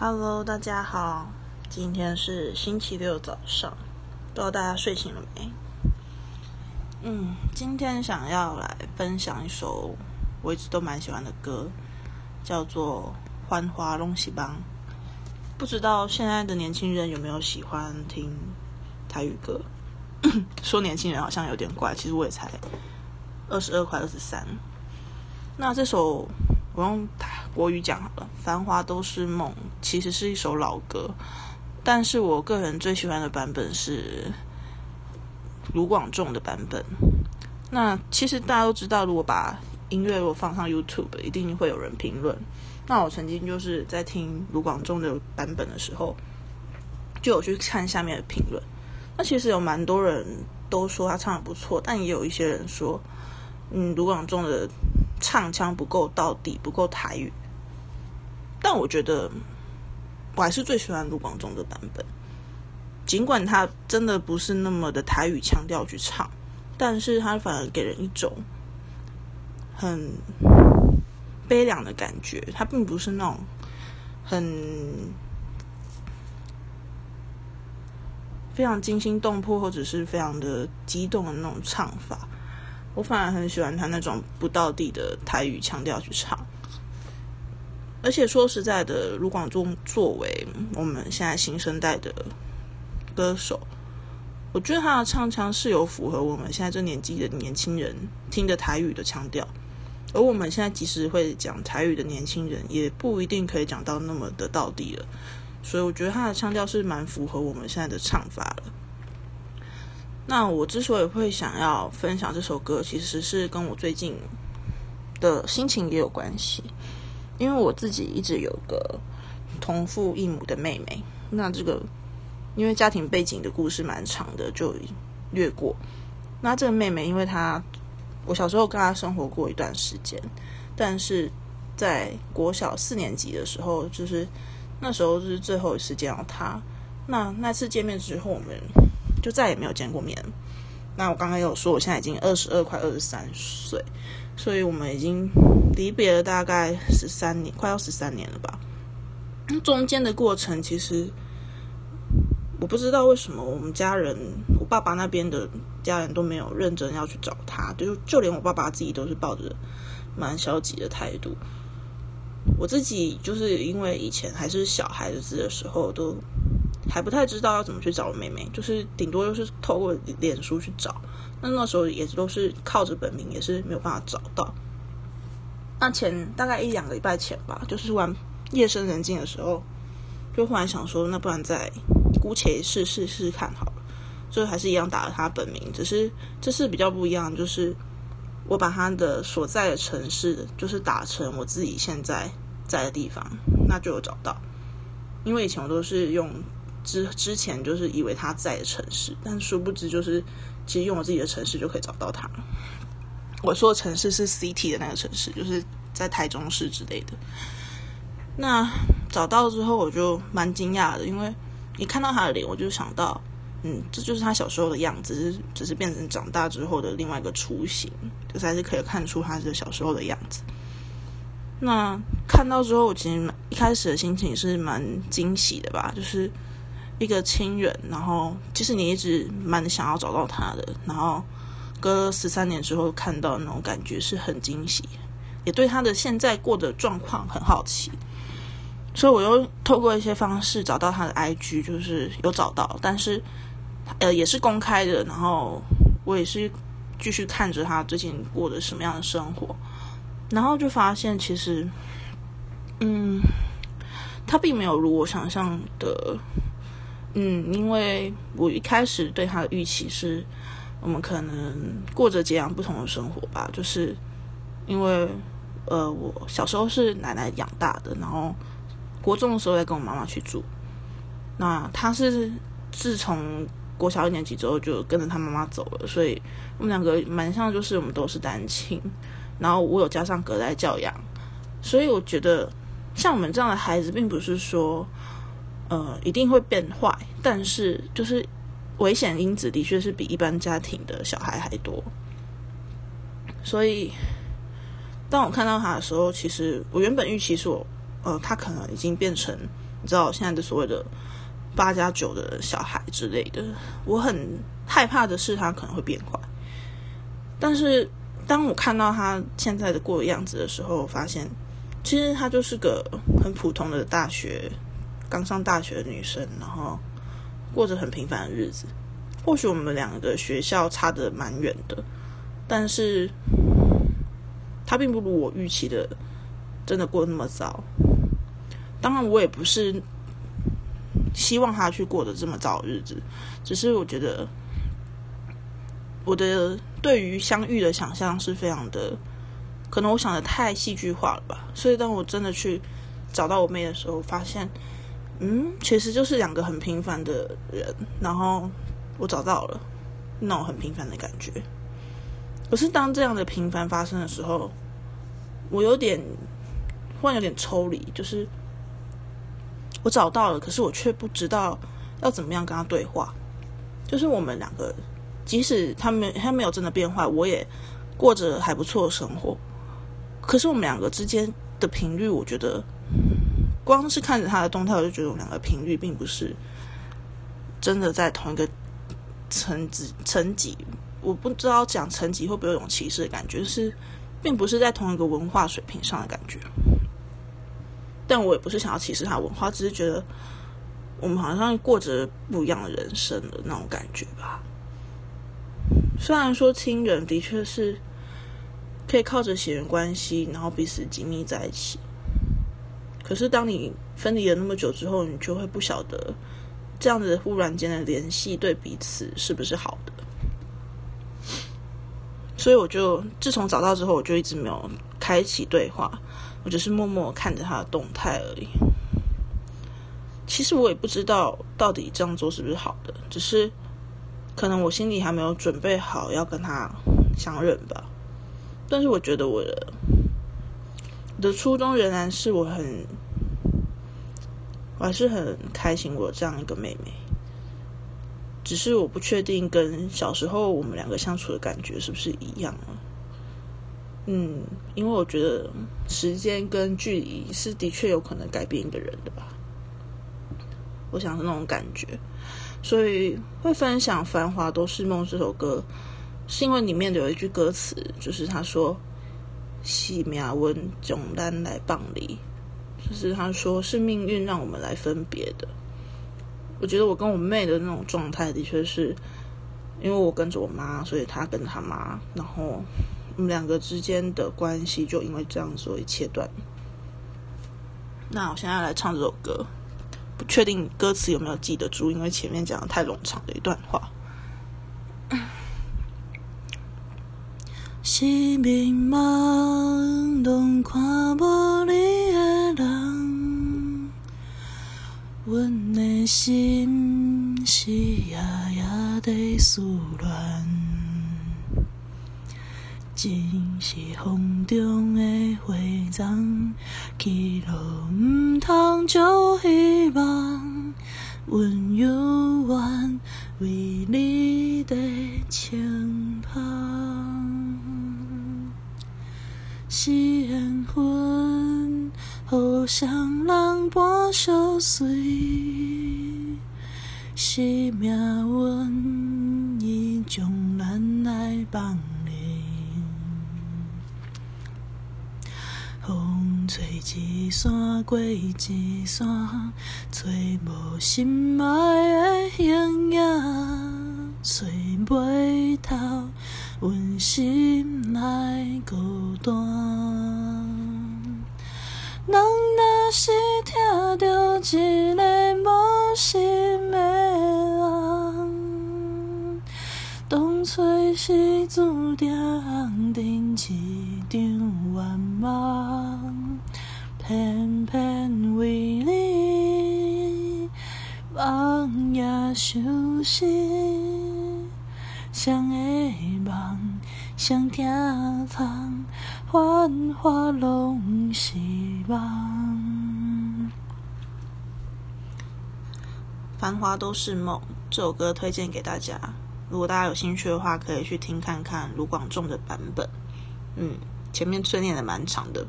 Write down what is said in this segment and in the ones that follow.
Hello，大家好，今天是星期六早上，不知道大家睡醒了没？嗯，今天想要来分享一首我一直都蛮喜欢的歌，叫做《欢花弄喜帮》。不知道现在的年轻人有没有喜欢听台语歌？说年轻人好像有点怪，其实我也才二十二快二十三。那这首。我用国语讲好了，《繁华都是梦》其实是一首老歌，但是我个人最喜欢的版本是卢广仲的版本。那其实大家都知道，如果把音乐如果放上 YouTube，一定会有人评论。那我曾经就是在听卢广仲的版本的时候，就有去看下面的评论。那其实有蛮多人都说他唱的不错，但也有一些人说，嗯，卢广仲的。唱腔不够到底，不够台语，但我觉得我还是最喜欢卢广仲的版本。尽管他真的不是那么的台语腔调去唱，但是他反而给人一种很悲凉的感觉。他并不是那种很非常惊心动魄，或者是非常的激动的那种唱法。我反而很喜欢他那种不到地的台语腔调去唱，而且说实在的，卢广仲作为我们现在新生代的歌手，我觉得他的唱腔是有符合我们现在这年纪的年轻人听的台语的腔调，而我们现在即使会讲台语的年轻人，也不一定可以讲到那么的到地了，所以我觉得他的腔调是蛮符合我们现在的唱法了。那我之所以会想要分享这首歌，其实是跟我最近的心情也有关系。因为我自己一直有个同父异母的妹妹，那这个因为家庭背景的故事蛮长的，就略过。那这个妹妹，因为她我小时候跟她生活过一段时间，但是在国小四年级的时候，就是那时候是最后一次见到她。那那次见面之后，我们。就再也没有见过面。那我刚刚有说，我现在已经二十二，快二十三岁，所以我们已经离别了大概十三年，快要十三年了吧。中间的过程，其实我不知道为什么我们家人，我爸爸那边的家人都没有认真要去找他，就就连我爸爸自己都是抱着蛮消极的态度。我自己就是因为以前还是小孩子的时候都。还不太知道要怎么去找妹妹，就是顶多就是透过脸书去找。那那时候也都是靠着本名，也是没有办法找到。那前大概一两个礼拜前吧，就是玩夜深人静的时候，就忽然想说，那不然再姑且试试试看好了。所以还是一样打了他本名，只是这次比较不一样，就是我把他的所在的城市，就是打成我自己现在在的地方，那就有找到。因为以前我都是用。之之前就是以为他在的城市，但殊不知就是其实用我自己的城市就可以找到他。我说的城市是 CT 的那个城市，就是在台中市之类的。那找到之后我就蛮惊讶的，因为一看到他的脸，我就想到，嗯，这就是他小时候的样子，只是只是变成长大之后的另外一个雏形，就是还是可以看出他是小时候的样子。那看到之后，我其实一开始的心情是蛮惊喜的吧，就是。一个亲人，然后其实你一直蛮想要找到他的，然后隔十三年之后看到那种感觉是很惊喜，也对他的现在过的状况很好奇，所以我又透过一些方式找到他的 IG，就是有找到，但是呃也是公开的，然后我也是继续看着他最近过的什么样的生活，然后就发现其实，嗯，他并没有如我想象的。嗯，因为我一开始对他的预期是，我们可能过着截然不同的生活吧。就是因为，呃，我小时候是奶奶养大的，然后国中的时候再跟我妈妈去住。那他是自从国小一年级之后就跟着他妈妈走了，所以我们两个蛮像，就是我们都是单亲。然后我有加上隔代教养，所以我觉得像我们这样的孩子，并不是说。呃，一定会变坏，但是就是危险因子的确是比一般家庭的小孩还多。所以，当我看到他的时候，其实我原本预期说，呃，他可能已经变成你知道现在的所谓的八加九的小孩之类的，我很害怕的是他可能会变坏。但是当我看到他现在的过的样子的时候，发现其实他就是个很普通的大学刚上大学的女生，然后过着很平凡的日子。或许我们两个学校差的蛮远的，但是他并不如我预期的真的过那么糟。当然，我也不是希望他去过得这么糟日子，只是我觉得我的对于相遇的想象是非常的，可能我想的太戏剧化了吧。所以当我真的去找到我妹的时候，发现，嗯，其实就是两个很平凡的人，然后我找到了那种很平凡的感觉。可是当这样的平凡发生的时候，我有点忽然有点抽离，就是。我找到了，可是我却不知道要怎么样跟他对话。就是我们两个，即使他没他没有真的变坏，我也过着还不错的生活。可是我们两个之间的频率，我觉得光是看着他的动态，我就觉得我们两个频率并不是真的在同一个层级层级。我不知道讲层级会不会有种歧视的感觉，是并不是在同一个文化水平上的感觉。但我也不是想要歧视他文化，只是觉得我们好像过着不一样的人生的那种感觉吧。虽然说亲人的确是可以靠着血缘关系，然后彼此紧密在一起，可是当你分离了那么久之后，你就会不晓得这样子忽然间的联系对彼此是不是好的。所以我就自从找到之后，我就一直没有开启对话。我只是默默看着他的动态而已。其实我也不知道到底这样做是不是好的，只是可能我心里还没有准备好要跟他相认吧。但是我觉得我的的初衷仍然是我很，我还是很开心我这样一个妹妹。只是我不确定跟小时候我们两个相处的感觉是不是一样了。嗯，因为我觉得时间跟距离是的确有可能改变一个人的吧。我想是那种感觉，所以会分享《繁华都是梦》这首歌，是因为里面有一句歌词，就是他说“喜命文总单来棒离”，就是他说是命运让我们来分别的。我觉得我跟我妹的那种状态，的确是因为我跟着我妈，所以她跟她妈，然后。我们两个之间的关系就因为这样所以切断。那我现在来唱这首歌，不确定歌词有没有记得住，因为前面讲的太冗长的一段话。是迷茫，拢看无你的人，阮的心是夜夜在思乱。真是风中的花丛，去路毋通就希望，阮犹原为你在身旁。是缘分，互相人伴相随，是命运，已将咱来放离。风吹一山过一山，吹无心爱的形影，吹袂透阮心内孤单。若是听到一个无心的人，当初是注定定一场愿望，偏偏为你梦也相思，谁的梦谁听风，繁华拢是梦。繁华都是梦，这首歌推荐给大家。如果大家有兴趣的话，可以去听看看卢广仲的版本。嗯，前面训练的蛮长的。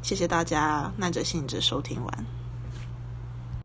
谢谢大家耐着性子收听完。